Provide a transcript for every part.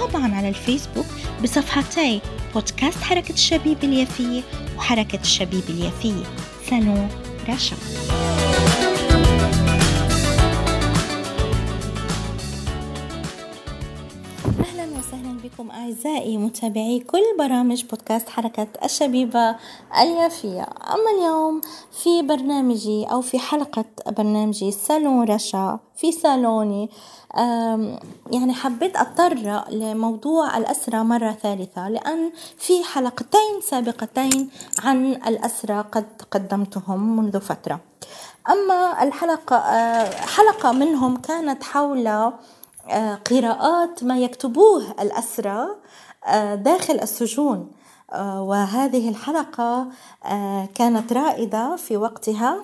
وطبعا على الفيسبوك بصفحتي بودكاست حركة الشبيب اليافية وحركة الشبيب اليافية. سالون رشا. بكم أعزائي متابعي كل برامج بودكاست حركة الشبيبة اليافية. أما اليوم في برنامجي أو في حلقة برنامجي سالون رشا. في صالوني يعني حبيت أضطر لموضوع الأسرة مرة ثالثة لأن في حلقتين سابقتين عن الأسرة قد قدمتهم منذ فترة. أما الحلقة آه، حلقة منهم كانت حول قراءات ما يكتبوه الأسرة آه، داخل السجون. وهذه الحلقة كانت رائدة في وقتها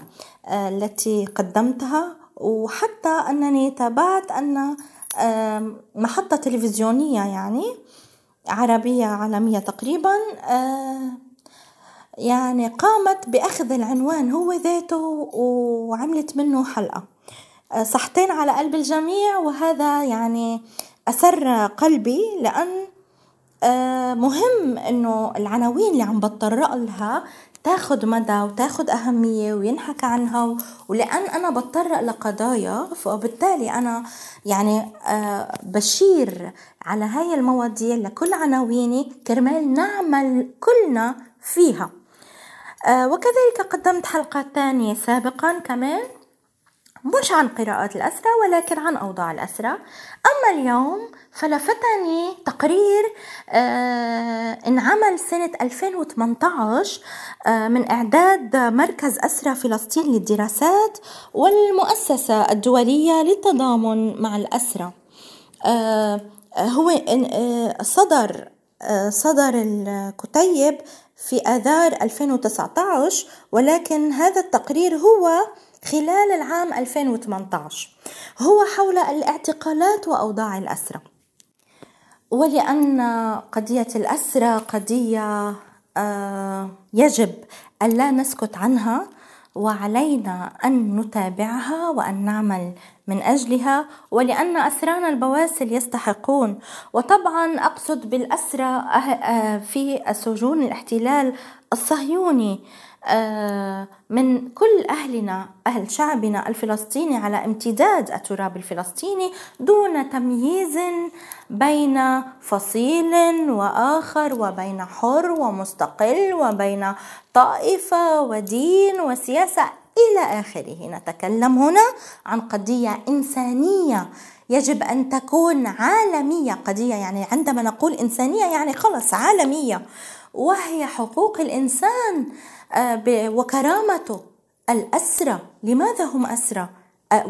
التي قدمتها. وحتى أنني تابعت أن محطة تلفزيونية يعني عربية عالمية تقريبا يعني قامت بأخذ العنوان هو ذاته وعملت منه حلقة. صحتين على قلب الجميع وهذا يعني أسر قلبي لأن مهم إنه العناوين اللي عم بتطرق لها تاخد مدى وتاخد أهمية وينحكى عنها ولأن أنا بتطرق لقضايا فبالتالي أنا يعني آه، بشير على هاي المواضيع لكل عناويني كرمال نعمل كلنا فيها. آه، وكذلك قدمت حلقة تانية سابقا كمان. مش عن قراءات الأسرة ولكن عن أوضاع الأسرة أما اليوم فلفتني تقرير آه انعمل سنة 2018 آه من إعداد مركز أسرة فلسطين للدراسات والمؤسسة الدولية للتضامن مع الأسرة آه هو صدر صدر الكتيب في آذار 2019 ولكن هذا التقرير هو خلال العام 2018 هو حول الاعتقالات وأوضاع الأسرة. ولأن قضية الأسرة قضية آه، يجب أن لا نسكت عنها وعلينا أن نتابعها وأن نعمل من أجلها. ولأن أسرانا البواسل يستحقون وطبعا أقصد بالأسرة أه- آه، في سجون الاحتلال الصهيوني. من كل أهلنا أهل شعبنا الفلسطيني على امتداد التراب الفلسطيني دون تمييز بين فصيل وآخر وبين حر ومستقل وبين طائفة ودين وسياسة إلى آخره. نتكلم هنا عن قضية إنسانية يجب أن تكون عالمية. قضية يعني عندما نقول إنسانية يعني خلص عالمية وهي حقوق الإنسان. آه، وكرامته الأسرة لماذا هم أسرة آه،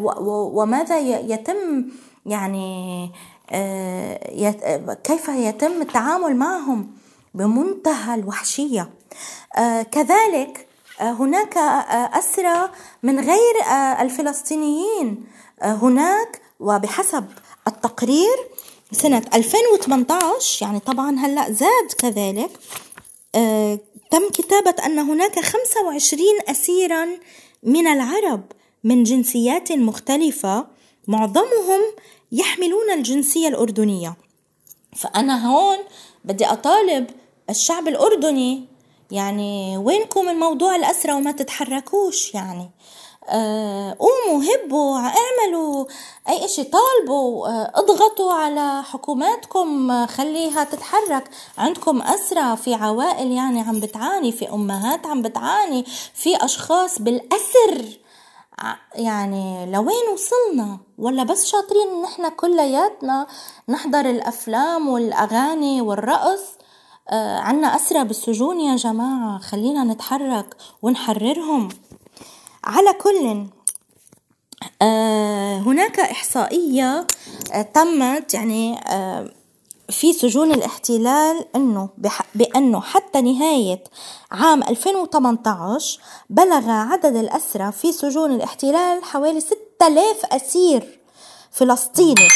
وماذا يتم يعني آه، كيف يتم التعامل معهم بمنتهى الوحشية؟ كذلك هناك أسرى من غير الفلسطينيين. هناك وبحسب التقرير سنة 2018 يعني طبعا هلأ زاد كذلك تم كتابة أن هناك 25 أسيرا من العرب من جنسيات مختلفة معظمهم يحملون الجنسية الأردنية. فأنا هون بدي أطالب الشعب الأردني يعني وينكم من موضوع الأسرة وما تتحركوش يعني. قوموا هبوا اعملوا. أي إشي طالبوا آه، اضغطوا على حكوماتكم خليها تتحرك. عندكم أسرى في عوائل يعني عم بتعاني في أمهات عم بتعاني في أشخاص بالأسر. يعني لوين وصلنا؟ ولا بس شاطرين نحن كلياتنا؟ نحضر الأفلام والأغاني والرقص. آه عنا أسرى بالسجون يا جماعة. خلينا نتحرك ونحررهم. على كل. آه هناك إحصائية آه تمت يعني آه في سجون الاحتلال إنه بأنه حتى نهاية عام 2018 بلغ عدد الأسرى في سجون الاحتلال حوالي 6000 أسير فلسطيني.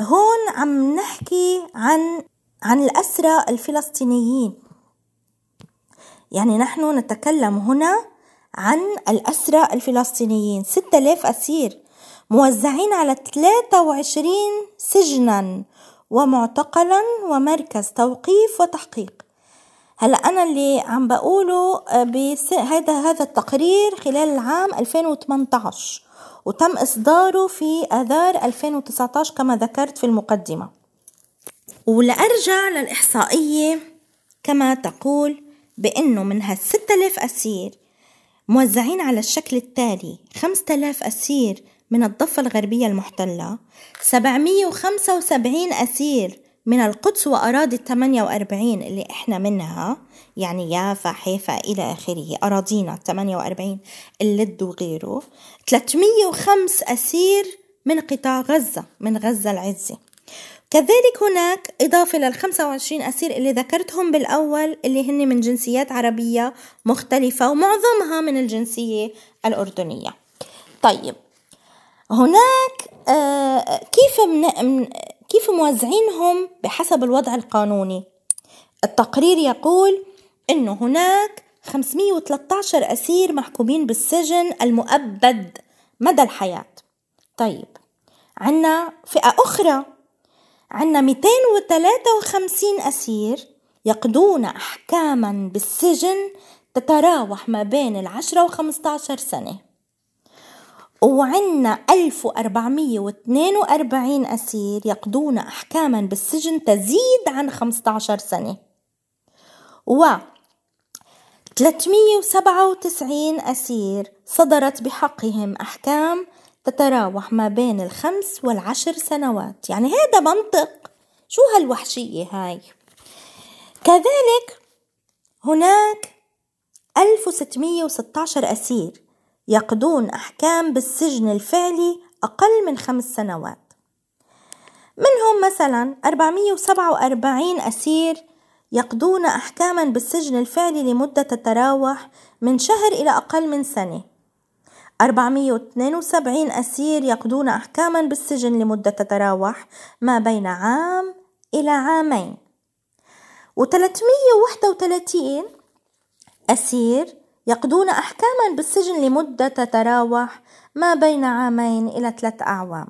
هون عم نحكي عن عن الأسرى الفلسطينيين. يعني نحن نتكلم هنا عن الأسرى الفلسطينيين. 6000 أسير موزعين على 23 سجنا ومعتقلا ومركز توقيف وتحقيق. هلا أنا اللي عم بقوله آه، بهذا هذا التقرير خلال العام 2018 وتم إصداره في آذار 2019 كما ذكرت في المقدمة. ولأرجع للإحصائية كما تقول بأنه من هال 6000 أسير موزعين على الشكل التالي 5000 أسير من الضفة الغربية المحتلة 775 أسير من القدس وأراضي الثمانية وأربعين اللي إحنا منها يعني يافا حيفا إلى آخره أراضينا الثمانية وأربعين اللد وغيره 305 أسير من قطاع غزة من غزة العزة. كذلك هناك إضافة لل 25 أسير اللي ذكرتهم بالأول اللي هن من جنسيات عربية مختلفة ومعظمها من الجنسية الأردنية. طيب هناك آه كيف من كيف موزعينهم بحسب الوضع القانوني؟ التقرير يقول أنه هناك 513 أسير محكومين بالسجن المؤبد مدى الحياة. طيب عنا فئة أخرى عنا 253 أسير يقضون أحكاما بالسجن تتراوح ما بين العشرة وخمسة عشر سنة. وعنا 1442 أسير يقضون أحكاما بالسجن تزيد عن 15 سنة. و 397 أسير صدرت بحقهم أحكام تتراوح ما بين الخمس والعشر سنوات. يعني هذا منطق. شو هالوحشية هاي؟ كذلك هناك 1616 أسير يقضون أحكام بالسجن الفعلي أقل من خمس سنوات. منهم مثلا 447 أسير يقضون أحكاما بالسجن الفعلي لمدة تتراوح من شهر إلى أقل من سنة. 472 أسير يقضون أحكاما بالسجن لمدة تتراوح ما بين عام إلى عامين. و331 أسير يقضون أحكاما بالسجن لمدة تتراوح ما بين عامين إلى ثلاث أعوام.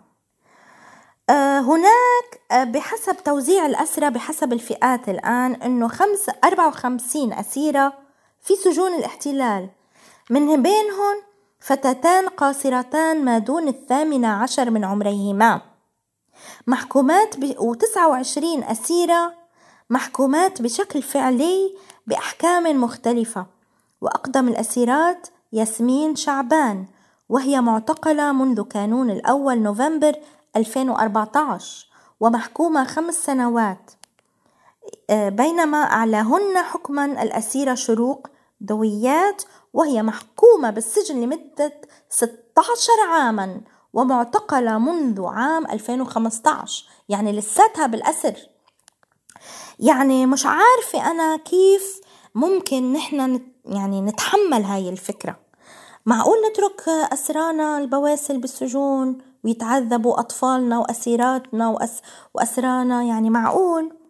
آه، هناك آه، بحسب توزيع الأسرى بحسب الفئات الآن أنه خمس أربعة وخمسين أسيرة في سجون الاحتلال. من بينهم فتاتان قاصرتان ما دون الثامنة عشر من عمريهما محكومات ب... وتسعة وعشرين أسيرة محكومات بشكل فعلي بأحكام مختلفة. وأقدم الأسيرات ياسمين شعبان وهي معتقلة منذ كانون الأول نوفمبر 2014 ومحكومة خمس سنوات. آه، بينما أعلاهن حكما الأسيرة شروق دويات وهي محكومة بالسجن لمدة 16 عاما ومعتقلة منذ عام 2015 يعني لساتها بالأسر. يعني مش عارفة أنا كيف ممكن نحن يعني نتحمل هاي الفكرة. معقول نترك أسرانا البواسل بالسجون ويتعذبوا أطفالنا وأسيراتنا وأس وأسرانا؟ يعني معقول؟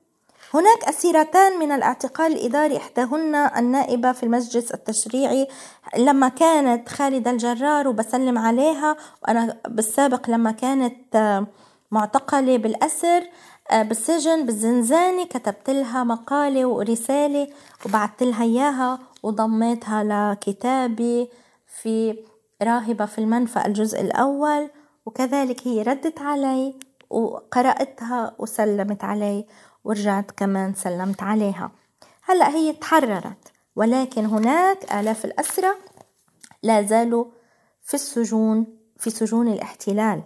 هناك أسيرتان من الاعتقال الإداري إحداهن النائبة في المجلس التشريعي لما كانت خالدة الجرار وبسلم عليها وأنا بالسابق لما كانت معتقلة بالأسر بالسجن بالزنزانة كتبت لها مقالة ورسالة وبعثت لها إياها وضميتها لكتابي في راهبة في المنفى الجزء الأول وكذلك هي ردت علي وقرأتها وسلمت علي. ورجعت كمان سلمت عليها. هلأ هي تحررت ولكن هناك آلاف الأسرى لا زالوا في السجون في سجون الاحتلال.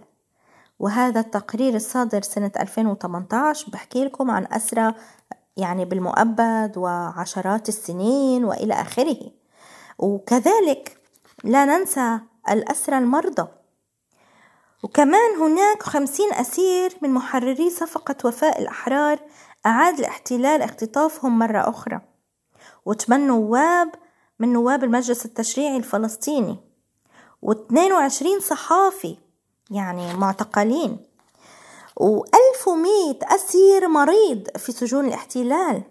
وهذا التقرير الصادر سنة 2018 بحكي لكم عن أسرى يعني بالمؤبد وعشرات السنين وإلى آخره. وكذلك لا ننسى الأسرى المرضى. وكمان هناك خمسين أسير من محرري صفقة وفاء الأحرار أعاد الاحتلال اختطافهم مرة أخرى. وثمان نواب من نواب المجلس التشريعي الفلسطيني. واثنين وعشرين صحافي يعني معتقلين. وألف ومئة أسير مريض في سجون الاحتلال.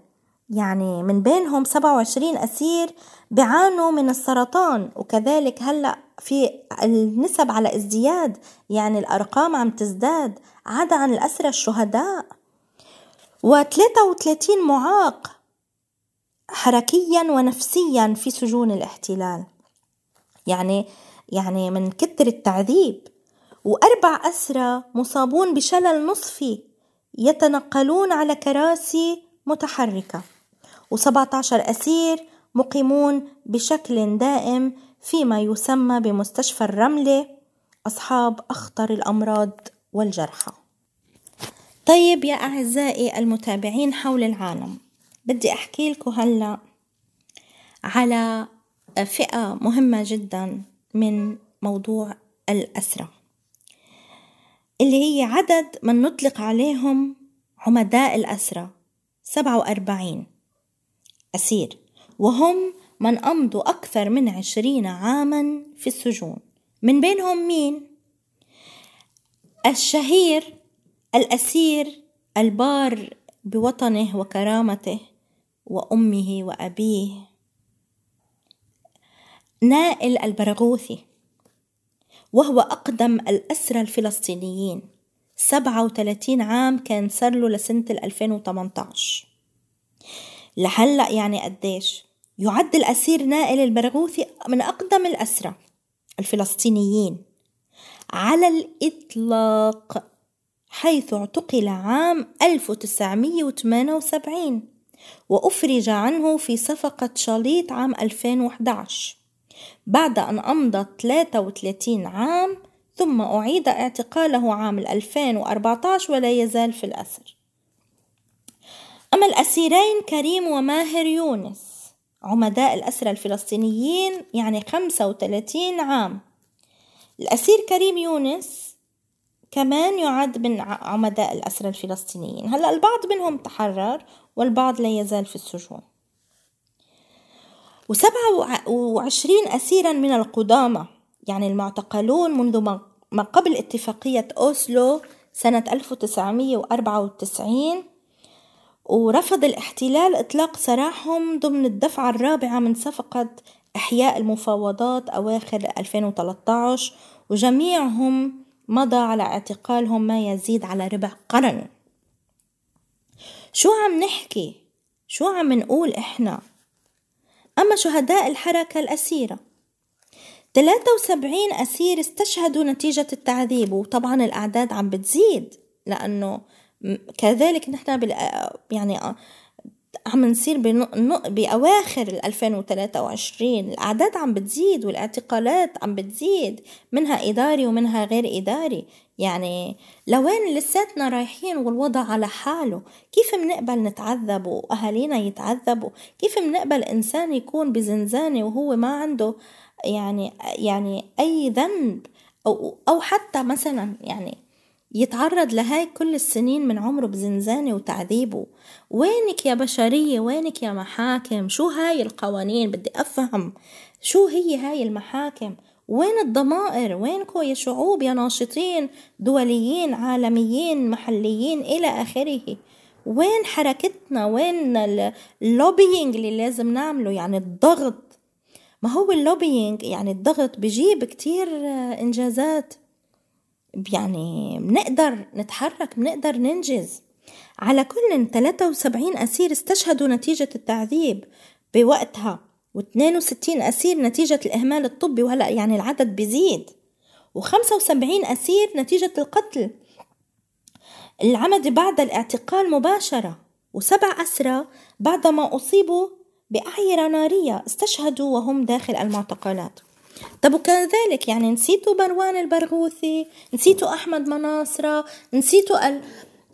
يعني من بينهم سبعة وعشرين أسير بيعانوا من السرطان. وكذلك هلأ في النسب على ازدياد يعني الأرقام عم تزداد. عدا عن الأسرى الشهداء. وثلاثة وثلاثين معاق حركيا ونفسيا في سجون الاحتلال. يعني يعني من كتر التعذيب. وأربع أسرى مصابون بشلل نصفي يتنقلون على كراسي متحركة. وسبعة عشر أسير مقيمون بشكل دائم فيما يسمى بمستشفى الرملة أصحاب أخطر الأمراض والجرحى. طيب يا أعزائي المتابعين حول العالم بدي أحكي لكم هلأ على فئة مهمة جدا من موضوع الأسرة اللي هي عدد من نطلق عليهم عمداء الأسرة سبعة وأربعين أسير وهم من أمضوا أكثر من عشرين عاما في السجون من بينهم مين؟ الشهير الأسير البار بوطنه وكرامته وأمه وأبيه. نائل البرغوثي وهو أقدم الأسرى الفلسطينيين. سبعة وثلاثين عام كان صار له لسنة الألفين وثمنتاش لهلأ يعني قديش يعد الأسير نائل البرغوثي من أقدم الأسرى الفلسطينيين. على الإطلاق حيث اعتقل عام 1978 وأفرج عنه في صفقة شاليط عام 2011 بعد أن أمضى 33 عام ثم أعيد اعتقاله عام 2014 ولا يزال في الأسر. أما الأسيرين كريم وماهر يونس عمداء الأسرى الفلسطينيين يعني 35 عام. الأسير كريم يونس كمان يعد من عمداء الأسرى الفلسطينيين. هلأ البعض منهم تحرر والبعض لا يزال في السجون. وسبعة وعشرين أسيرا من القدامى يعني المعتقلون منذ ما قبل اتفاقية أوسلو سنة 1994 ورفض الاحتلال إطلاق سراحهم ضمن الدفعة الرابعة من صفقة إحياء المفاوضات أواخر 2013 وجميعهم مضى على اعتقالهم ما يزيد على ربع قرن شو عم نحكي؟ شو عم نقول إحنا؟ أما شهداء الحركة الأسيرة 73 أسير استشهدوا نتيجة التعذيب وطبعا الأعداد عم بتزيد لأنه كذلك نحن بال يعني عم نصير بأواخر 2023 الأعداد عم بتزيد والإعتقالات عم بتزيد منها إداري ومنها غير إداري. يعني لوين لساتنا رايحين والوضع على حاله؟ كيف منقبل نتعذب وأهالينا يتعذبوا؟ كيف منقبل إنسان يكون بزنزانة وهو ما عنده يعني يعني أي ذنب؟ أو, أو حتى مثلا يعني يتعرض لهاي كل السنين من عمره بزنزانة وتعذيبه. وينك يا بشرية؟ وينك يا محاكم؟ شو هاي القوانين؟ بدي أفهم. شو هي هاي المحاكم؟ وين الضمائر؟ وينكو يا شعوب يا ناشطين دوليين عالميين محليين إلى آخره. وين حركتنا؟ وين ال lobbying اللي لازم نعمله؟ يعني الضغط. ما هو ال lobbying يعني الضغط بجيب كتير إنجازات. يعني بنقدر نتحرك بنقدر ننجز. على كل 73 أسير استشهدوا نتيجة التعذيب بوقتها و62 أسير نتيجة الإهمال الطبي وهلأ يعني العدد بيزيد. و75 أسير نتيجة القتل. العمد بعد الاعتقال مباشرة. وسبع أسرى بعدما أصيبوا بأعيرة نارية استشهدوا وهم داخل المعتقلات. طب وكذلك يعني نسيتوا بروان البرغوثي نسيتوا أحمد مناصرة نسيتوا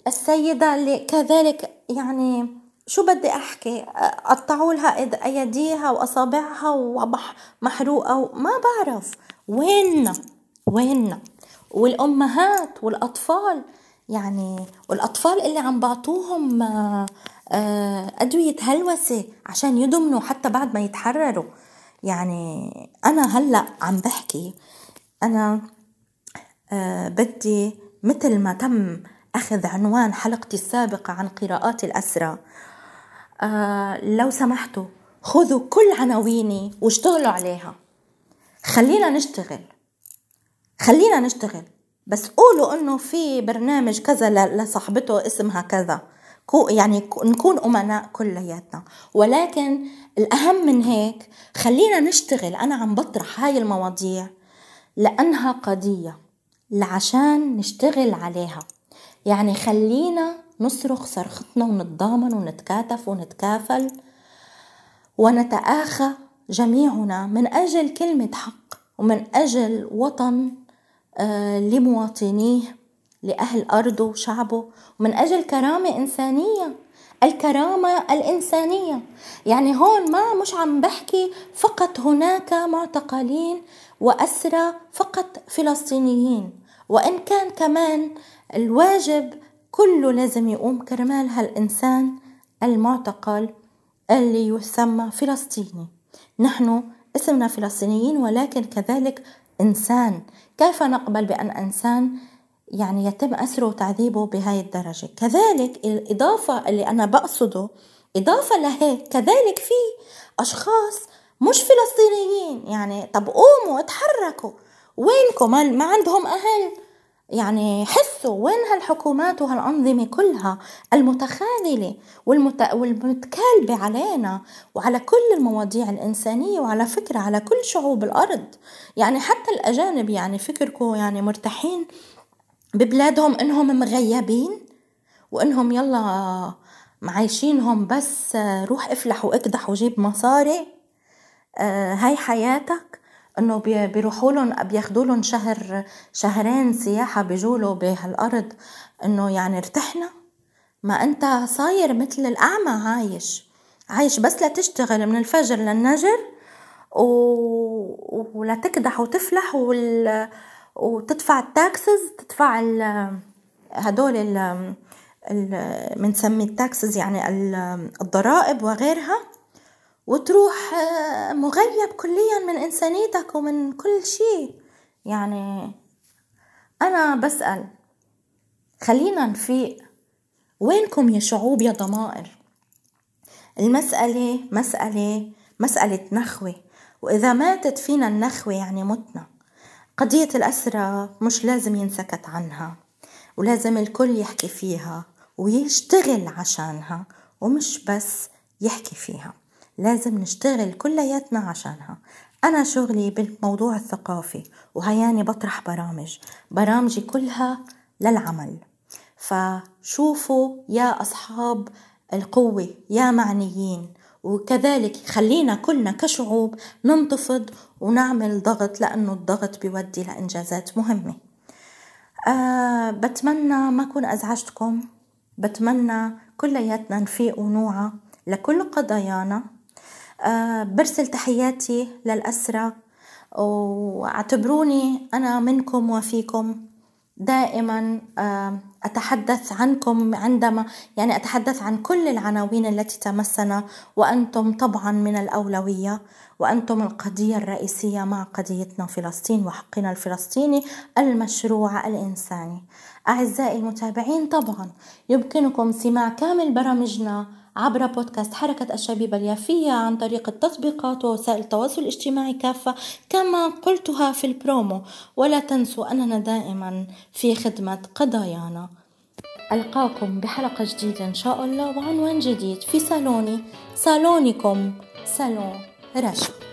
السيدة اللي كذلك يعني شو بدي أحكي؟ قطعوا لها أيديها وأصابعها ومحروقة ما بعرف. ويننا؟ ويننا؟ والأمهات والأطفال يعني والأطفال اللي عم بعطوهم آه، أدوية هلوسة عشان يدمنوا حتى بعد ما يتحرروا. يعني أنا هلأ عم بحكي. أنا آه، بدي مثل ما تم أخذ عنوان حلقتي السابقة عن قراءات الأسرى. لو سمحتوا خذوا كل عناويني واشتغلوا عليها. خلينا نشتغل. خلينا نشتغل. بس قولوا إنه في برنامج كذا لصاحبته اسمها كذا. يعني نكون أمناء كلياتنا. ولكن الأهم من هيك خلينا نشتغل أنا عم بطرح هاي المواضيع لأنها قضية لعشان نشتغل عليها. يعني خلينا نصرخ صرختنا ونتضامن ونتكاتف ونتكافل ونتآخى جميعنا من أجل كلمة حق ومن أجل وطن آه، لمواطنيه لأهل أرضه وشعبه. ومن أجل كرامة إنسانية الكرامة الإنسانية. يعني هون ما مش عم بحكي فقط هناك معتقلين وأسرى فقط فلسطينيين. وإن كان كمان الواجب كله لازم يقوم كرمال هالإنسان المعتقل اللي يسمى فلسطيني. نحن اسمنا فلسطينيين ولكن كذلك إنسان. كيف نقبل بأن إنسان يعني يتم أسره وتعذيبه بهاي الدرجة. كذلك الإضافة اللي أنا بقصده إضافة لهيك كذلك في أشخاص مش فلسطينيين يعني طب قوموا اتحركوا. وينكم؟ ما عندهم أهل. يعني حسوا وين هالحكومات وهالأنظمة كلها المتخاذلة والمت... والمتكالبة علينا وعلى كل المواضيع الإنسانية وعلى فكرة على كل شعوب الأرض. يعني حتى الأجانب يعني فكركم يعني مرتاحين ببلادهم إنهم مغيبين وإنهم يلا معايشينهم بس روح افلح واكدح وجيب مصاري. آه هاي حياتك إنه بيروحوا لهم بياخذوا لهم شهر شهرين سياحة بيجولوا بهالأرض إنه يعني ارتحنا. ما أنت صاير مثل الأعمى عايش. عايش بس لتشتغل من الفجر للنجر و... ولتكدح وتفلح وال... وتدفع ال taxes تدفع ال... هدول ال... بنسمي ال taxes يعني الضرائب وغيرها. وتروح آه، مغيب كليا من إنسانيتك ومن كل شيء. يعني أنا بسأل خلينا نفيق. وينكم يا شعوب يا ضمائر؟ المسألة مسألة مسألة نخوة. وإذا ماتت فينا النخوة يعني متنا. قضية الأسرة مش لازم ينسكت عنها ولازم الكل يحكي فيها ويشتغل عشانها ومش بس يحكي فيها لازم نشتغل كلياتنا عشانها. أنا شغلي بالموضوع الثقافي وهياني بطرح برامج برامجي كلها للعمل. فشوفوا يا أصحاب القوة يا معنيين وكذلك خلينا كلنا كشعوب ننتفض ونعمل ضغط لأنه الضغط بيودي لإنجازات مهمة. أه بتمنى ما أكون أزعجتكم. بتمنى كلياتنا نفيق ونوعى لكل قضايانا. آه، برسل تحياتي للأسرة واعتبروني أنا منكم وفيكم. دائما آه، أتحدث عنكم عندما يعني أتحدث عن كل العناوين التي تمسنا وأنتم طبعا من الأولوية وأنتم القضية الرئيسية مع قضيتنا فلسطين وحقنا الفلسطيني المشروع الإنساني. أعزائي المتابعين طبعا يمكنكم سماع كامل برامجنا عبر بودكاست حركة الشبيبة اليافية عن طريق التطبيقات ووسائل التواصل الاجتماعي كافة كما قلتها في البرومو. ولا تنسوا أننا دائما في خدمة قضايانا. ألقاكم بحلقة جديدة إن شاء الله وعنوان جديد في صالوني صالونكم صالون رشا